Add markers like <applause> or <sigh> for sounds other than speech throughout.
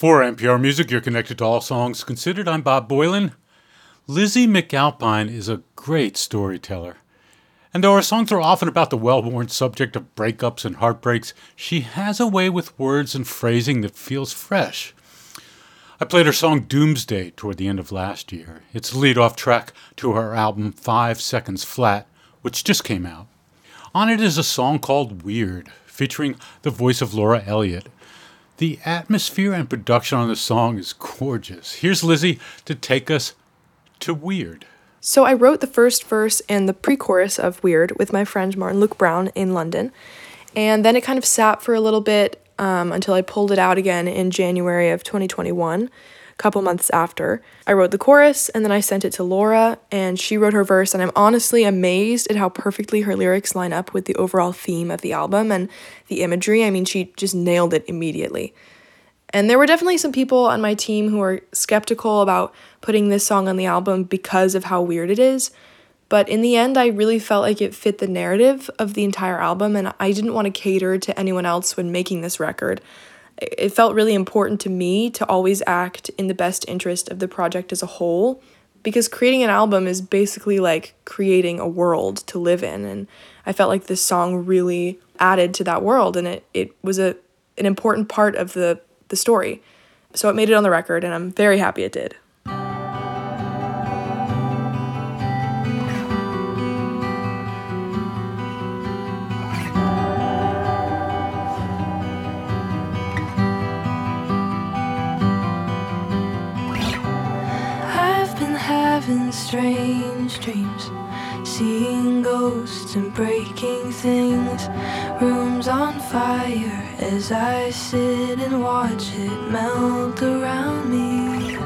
For NPR Music, you're connected to all songs considered. I'm Bob Boilen. Lizzie McAlpine is a great storyteller. And though her songs are often about the well worn subject of breakups and heartbreaks, she has a way with words and phrasing that feels fresh. I played her song Doomsday toward the end of last year. It's lead off track to her album Five Seconds Flat, which just came out. On it is a song called Weird, featuring the voice of Laura Elliott. The atmosphere and production on the song is gorgeous. Here's Lizzie to take us to Weird. So I wrote the first verse and the pre chorus of Weird with my friend Martin Luke Brown in London. And then it kind of sat for a little bit um, until I pulled it out again in January of 2021 couple months after. I wrote the chorus and then I sent it to Laura and she wrote her verse and I'm honestly amazed at how perfectly her lyrics line up with the overall theme of the album and the imagery. I mean, she just nailed it immediately. And there were definitely some people on my team who were skeptical about putting this song on the album because of how weird it is. But in the end, I really felt like it fit the narrative of the entire album, and I didn't want to cater to anyone else when making this record it felt really important to me to always act in the best interest of the project as a whole because creating an album is basically like creating a world to live in and I felt like this song really added to that world and it, it was a an important part of the the story. So it made it on the record and I'm very happy it did. Strange dreams, seeing ghosts and breaking things. Rooms on fire as I sit and watch it melt around me.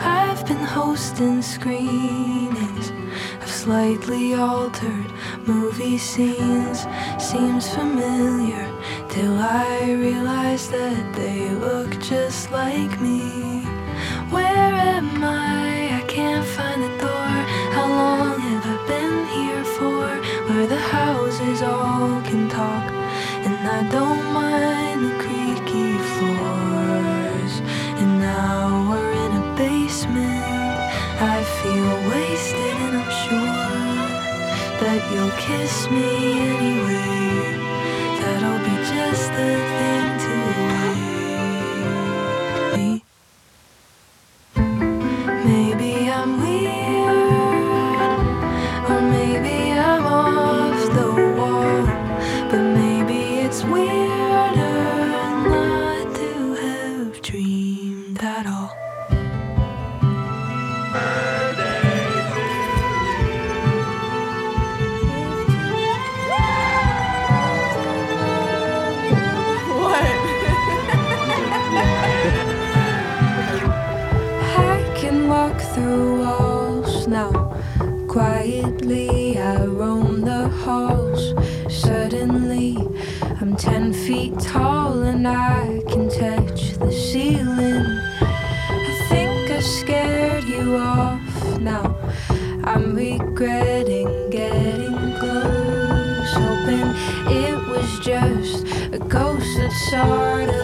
I've been hosting screenings of slightly altered movie scenes. Seems familiar till I realize that they look just like me. Where am I? Find the door. How long have I been here for? Where the houses all can talk, and I don't mind the creaky floors. And now we're in a basement. I feel wasted, and I'm sure that you'll kiss me anyway. through walls now. Quietly I roam the halls. Suddenly I'm ten feet tall and I can touch the ceiling. I think I scared you off now. I'm regretting getting close, hoping it was just a ghost that sort of.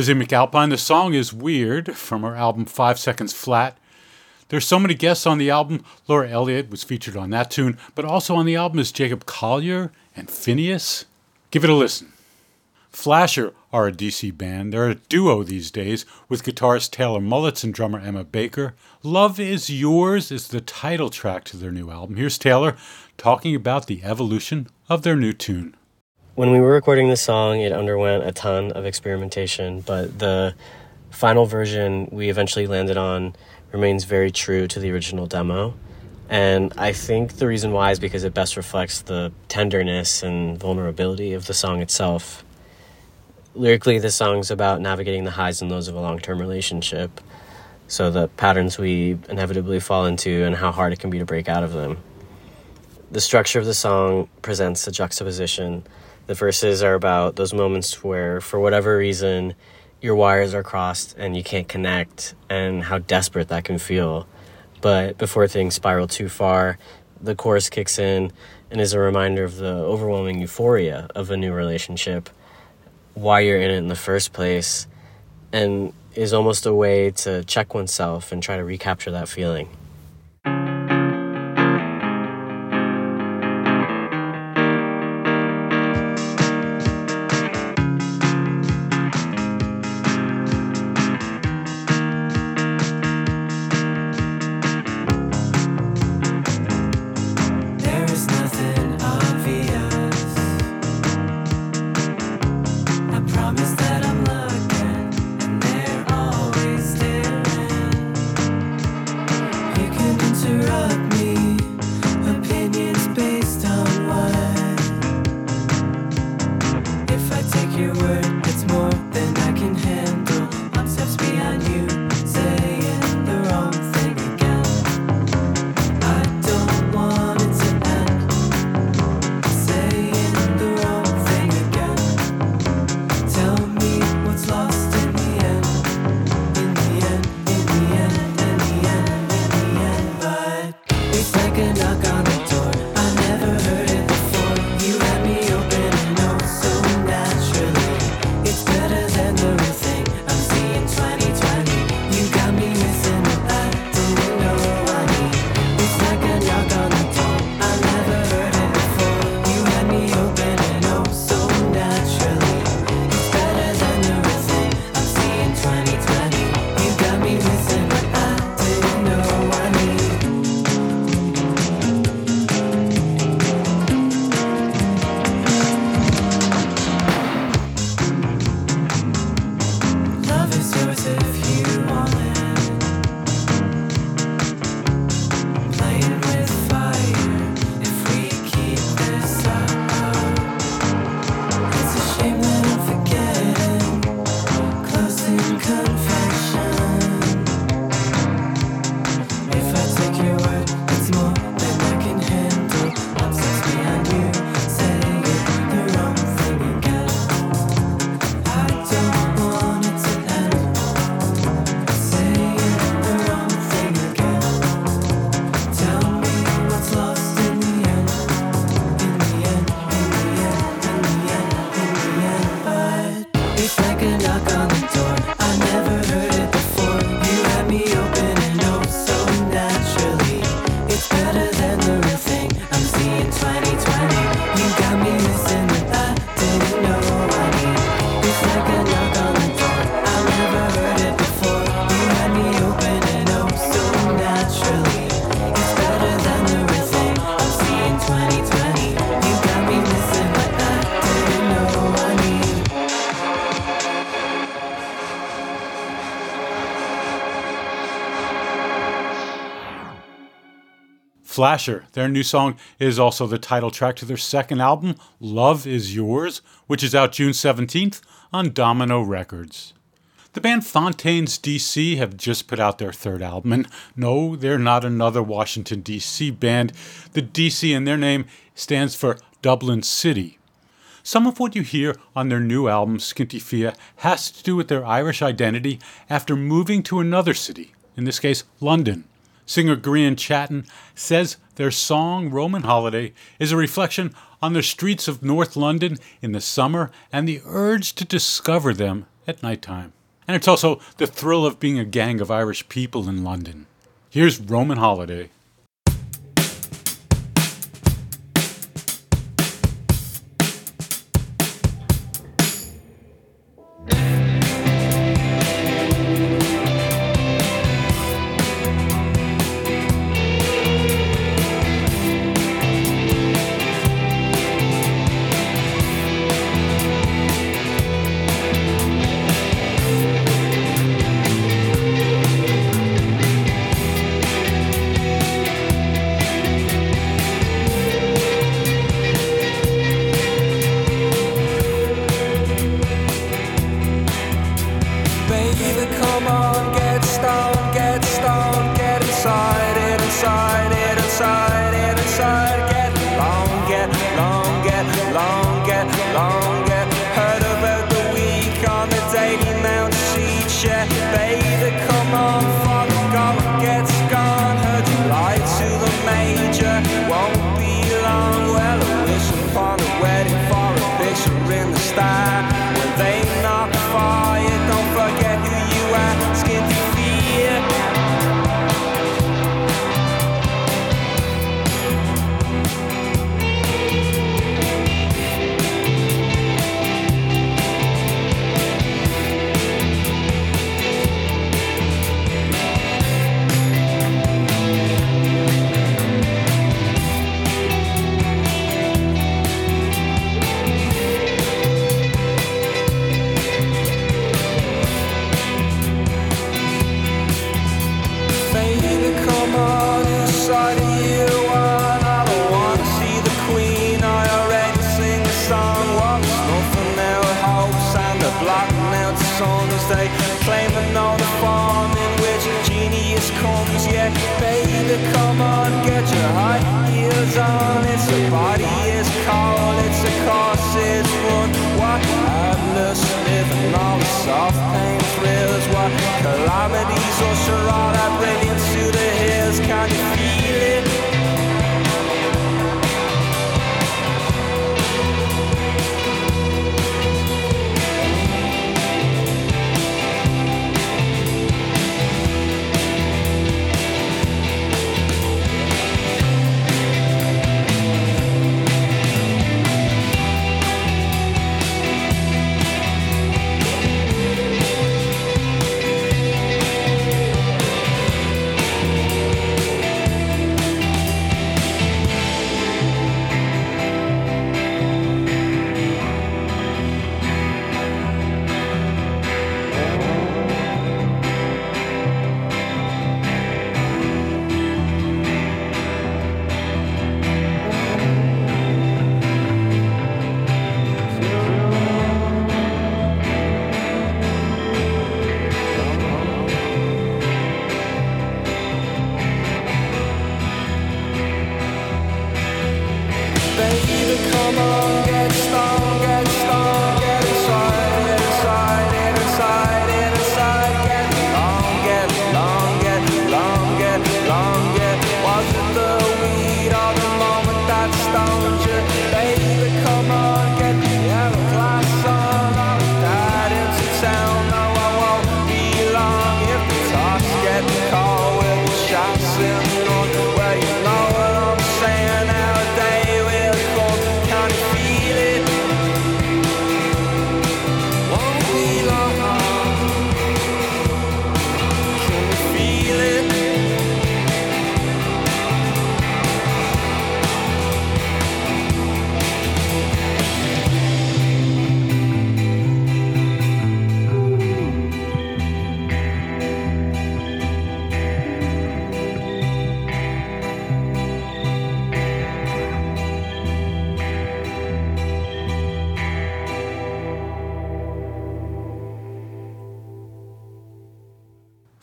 Lizzie McAlpine, the song is Weird from her album Five Seconds Flat. There's so many guests on the album. Laura Elliott was featured on that tune, but also on the album is Jacob Collier and Finneas. Give it a listen. Flasher are a DC band. They're a duo these days with guitarist Taylor Mullitz and drummer Emma Baker. Love is Yours is the title track to their new album. Here's Taylor talking about the evolution of their new tune. When we were recording this song, it underwent a ton of experimentation, but the final version we eventually landed on remains very true to the original demo. And I think the reason why is because it best reflects the tenderness and vulnerability of the song itself. Lyrically, the song's about navigating the highs and lows of a long term relationship, so the patterns we inevitably fall into and how hard it can be to break out of them. The structure of the song presents a juxtaposition. The verses are about those moments where, for whatever reason, your wires are crossed and you can't connect, and how desperate that can feel. But before things spiral too far, the chorus kicks in and is a reminder of the overwhelming euphoria of a new relationship, why you're in it in the first place, and is almost a way to check oneself and try to recapture that feeling. Like a knock on the Flasher. Their new song is also the title track to their second album, Love Is Yours, which is out June 17th on Domino Records. The band Fontaines DC have just put out their third album, and no, they're not another Washington DC band. The DC in their name stands for Dublin City. Some of what you hear on their new album, Skinty Fia, has to do with their Irish identity after moving to another city, in this case, London. Singer Grian Chatten says their song Roman Holiday is a reflection on the streets of North London in the summer and the urge to discover them at nighttime. And it's also the thrill of being a gang of Irish people in London. Here's Roman Holiday. long, get long. songs they claim are not a farm in which genius comes. Yeah, baby come on get your high heels on. It's a body is cold it's a course run. what madness living all the soft pain thrills. What calamities usher all our brilliance to the hills. Can you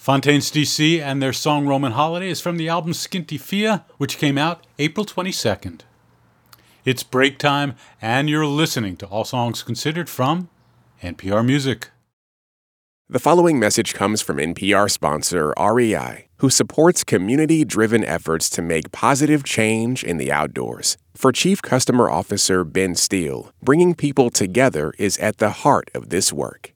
Fontaines DC and their song Roman Holiday is from the album Skinty Fia, which came out April 22nd. It's break time, and you're listening to All Songs Considered from NPR Music. The following message comes from NPR sponsor REI, who supports community driven efforts to make positive change in the outdoors. For Chief Customer Officer Ben Steele, bringing people together is at the heart of this work.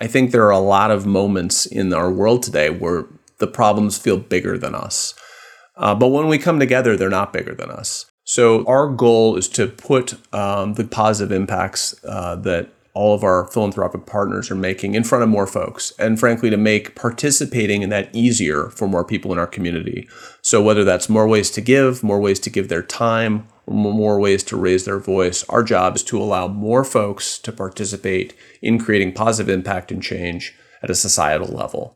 I think there are a lot of moments in our world today where the problems feel bigger than us. Uh, but when we come together, they're not bigger than us. So our goal is to put um, the positive impacts uh, that all of our philanthropic partners are making in front of more folks, and frankly, to make participating in that easier for more people in our community. So whether that's more ways to give, more ways to give their time, more ways to raise their voice, our job is to allow more folks to participate in creating positive impact and change at a societal level.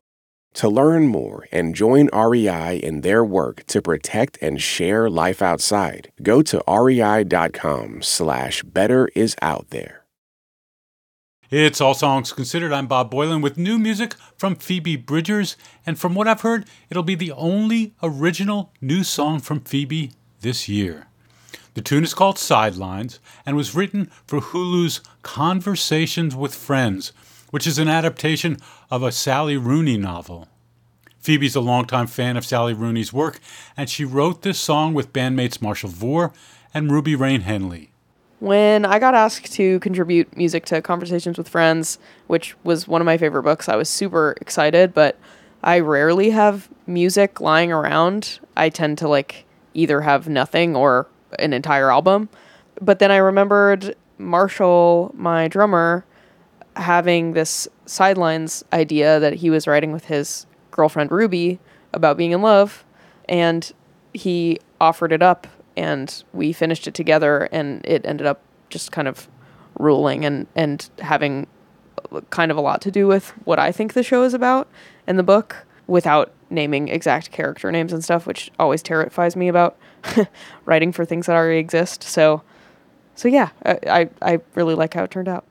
To learn more and join REI in their work to protect and share life outside, go to rei.com slash better is out there. It's All Songs Considered. I'm Bob Boilen with new music from Phoebe Bridgers, and from what I've heard, it'll be the only original new song from Phoebe this year. The tune is called Sidelines and was written for Hulu's Conversations with Friends, which is an adaptation of a Sally Rooney novel. Phoebe's a longtime fan of Sally Rooney's work, and she wrote this song with bandmates Marshall Vore and Ruby Rain Henley. When I got asked to contribute music to Conversations with Friends, which was one of my favorite books, I was super excited, but I rarely have music lying around. I tend to like either have nothing or an entire album. But then I remembered Marshall, my drummer, having this sidelines idea that he was writing with his girlfriend Ruby about being in love, and he offered it up, and we finished it together, and it ended up just kind of ruling and and having kind of a lot to do with what I think the show is about and the book, without naming exact character names and stuff, which always terrifies me about <laughs> writing for things that already exist. So, so yeah, I I, I really like how it turned out.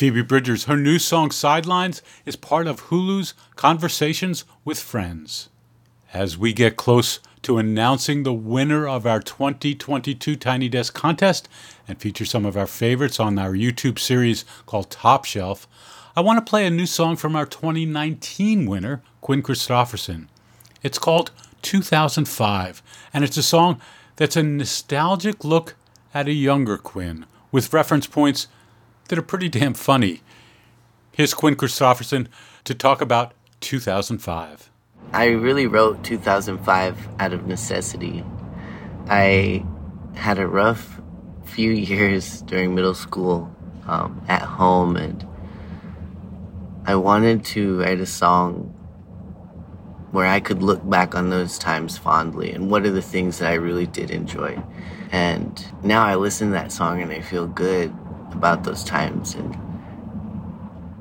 Phoebe Bridgers, her new song Sidelines is part of Hulu's Conversations with Friends. As we get close to announcing the winner of our 2022 Tiny Desk contest and feature some of our favorites on our YouTube series called Top Shelf, I want to play a new song from our 2019 winner, Quinn Christopherson. It's called 2005, and it's a song that's a nostalgic look at a younger Quinn with reference points that are pretty damn funny. Here's Quinn Christopherson to talk about 2005. I really wrote 2005 out of necessity. I had a rough few years during middle school um, at home, and I wanted to write a song where I could look back on those times fondly and what are the things that I really did enjoy. And now I listen to that song and I feel good about those times. And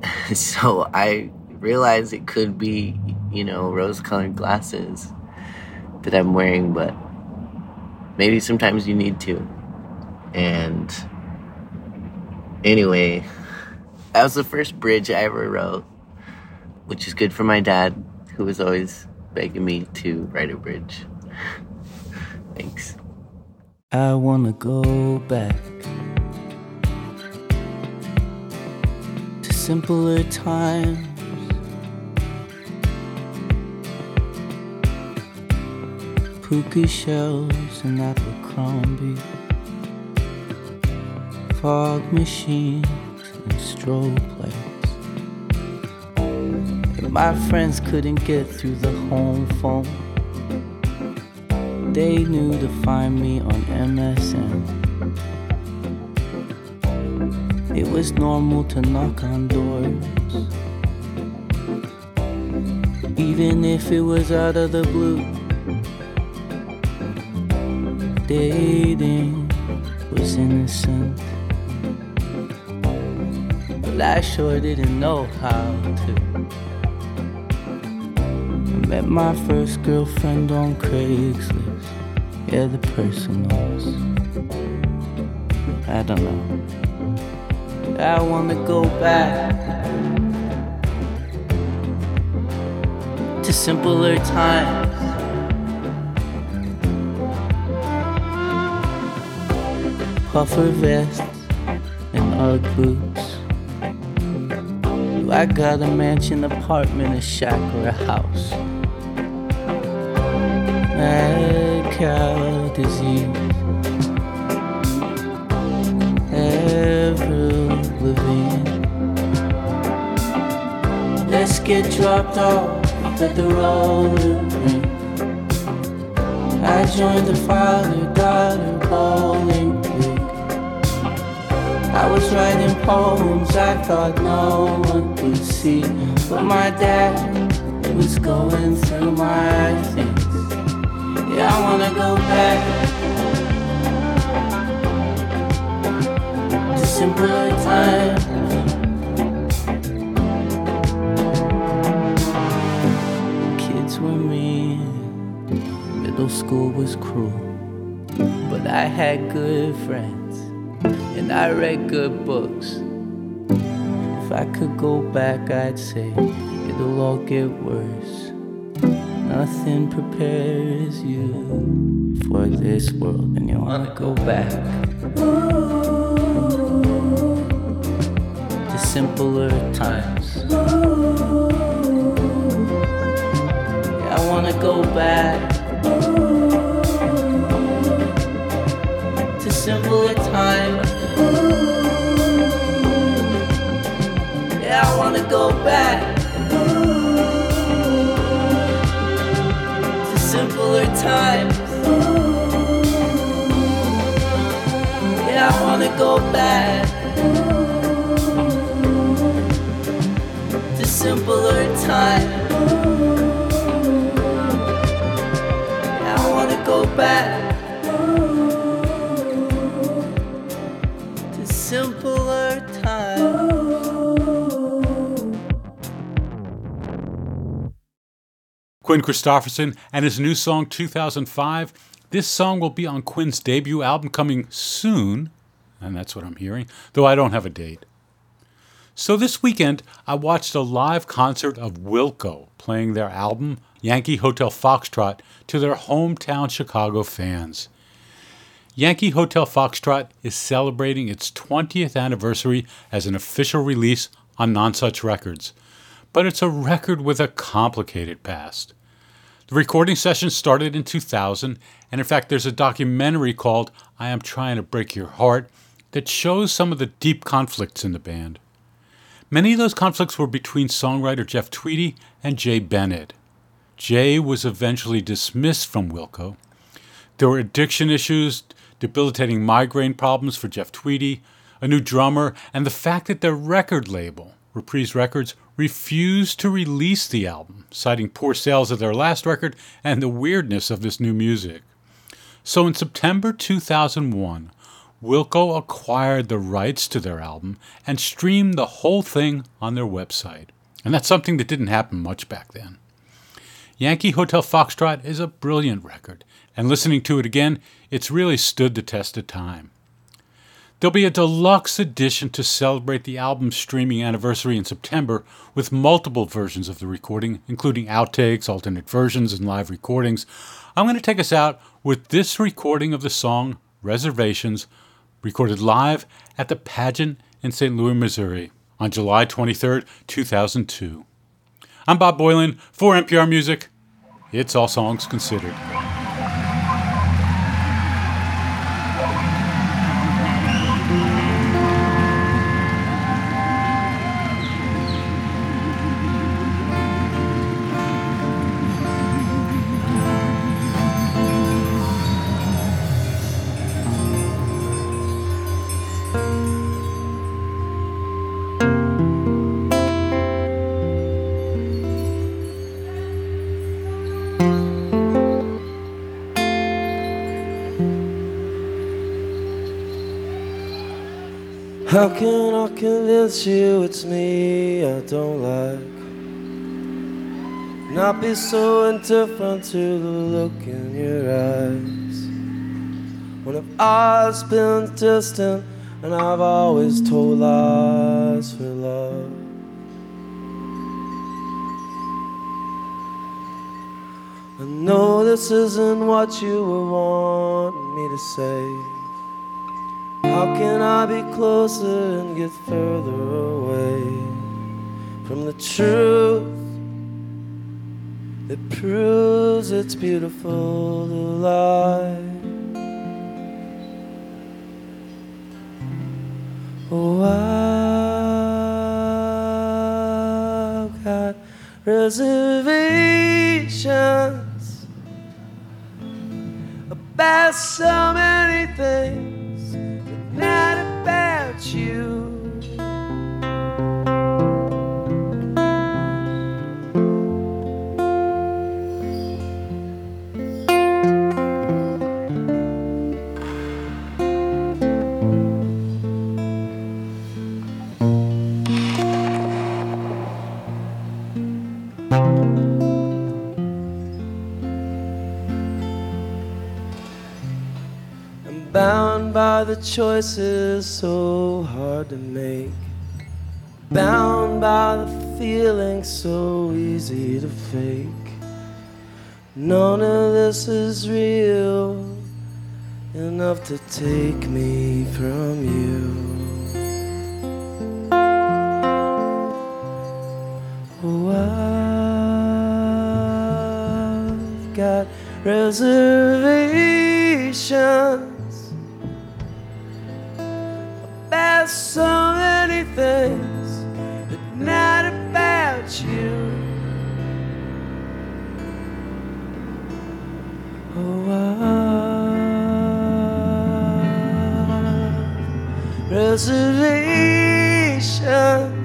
<laughs> so I realize it could be, you know, rose colored glasses that I'm wearing, but maybe sometimes you need to. And anyway, that was the first bridge I ever wrote, which is good for my dad, who was always begging me to write a bridge. <laughs> Thanks. I wanna go back simpler times. Puka shells and Abercrombie, fog machines and strobe lights. And my friends couldn't get through the home phone. They knew to find me on MSN. It was normal to knock on doors. Even if it was out of the blue. Dating was innocent. But I sure didn't know how to. I met my first girlfriend on Craigslist. Yeah, the personals. I don't know. I wanna go back to simpler times. Puffer vests and Ugg boots. I got a mansion, apartment, a shack, or a house? Mad cow disease. Avril Let's get dropped off at the roller rink. I joined the father-daughter bowling league. I was writing poems I thought no one would see, but my dad was going through my things. Yeah, I wanna go back simpler times. Kids were mean, middle school was cruel, but I had good friends and I read good books. If I could go back, I'd say it'll all get worse. Nothing prepares you for this world, and you wanna go back simpler times. Yeah, I wanna go back to simpler times. Yeah, I wanna go back to simpler times. Yeah, I wanna go back simpler. Yeah, I wanna go back to simpler times. Quinn Christopherson and his new song 2005. This song will be on Quinn's debut album coming soon, and that's what I'm hearing, though I don't have a date. So this weekend, I watched a live concert of Wilco playing their album Yankee Hotel Foxtrot to their hometown Chicago fans. Yankee Hotel Foxtrot is celebrating its 20th anniversary as an official release on Nonesuch Records, but it's a record with a complicated past. The recording session started in 2000, and in fact, there's a documentary called I Am Trying to Break Your Heart that shows some of the deep conflicts in the band. Many of those conflicts were between songwriter Jeff Tweedy and Jay Bennett. Jay was eventually dismissed from Wilco. There were addiction issues, debilitating migraine problems for Jeff Tweedy, a new drummer, and the fact that their record label, Reprise Records, refused to release the album, citing poor sales of their last record and the weirdness of this new music. So in September 2001, Wilco acquired the rights to their album and streamed the whole thing on their website. And that's something that didn't happen much back then. Yankee Hotel Foxtrot is a brilliant record, and listening to it again, it's really stood the test of time. There'll be a deluxe edition to celebrate the album's streaming anniversary in September with multiple versions of the recording, including outtakes, alternate versions, and live recordings. I'm going to take us out with this recording of the song Reservations recorded live at the pageant in St. Louis, Missouri on July 23, 2002. I'm Bob Boilen for NPR Music. It's All Songs Considered. How can I convince you it's me I don't like? Not be so indifferent to the look in your eyes. When I've always been distant and I've always told lies for love. I know this isn't what you would want me to say. How can I be closer and get further away from the truth that proves it's beautiful to lie? Oh, I've got reservations about so many things the choices so hard to make. Bound by the feeling so easy to fake. None of this is real enough to take me from you. Oh, I've got reservations so many things, but not about you. Oh, I reservations